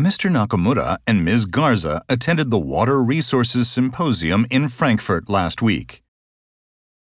Mr. Nakamura and Ms. Garza attended the Water Resources Symposium in Frankfurt last week.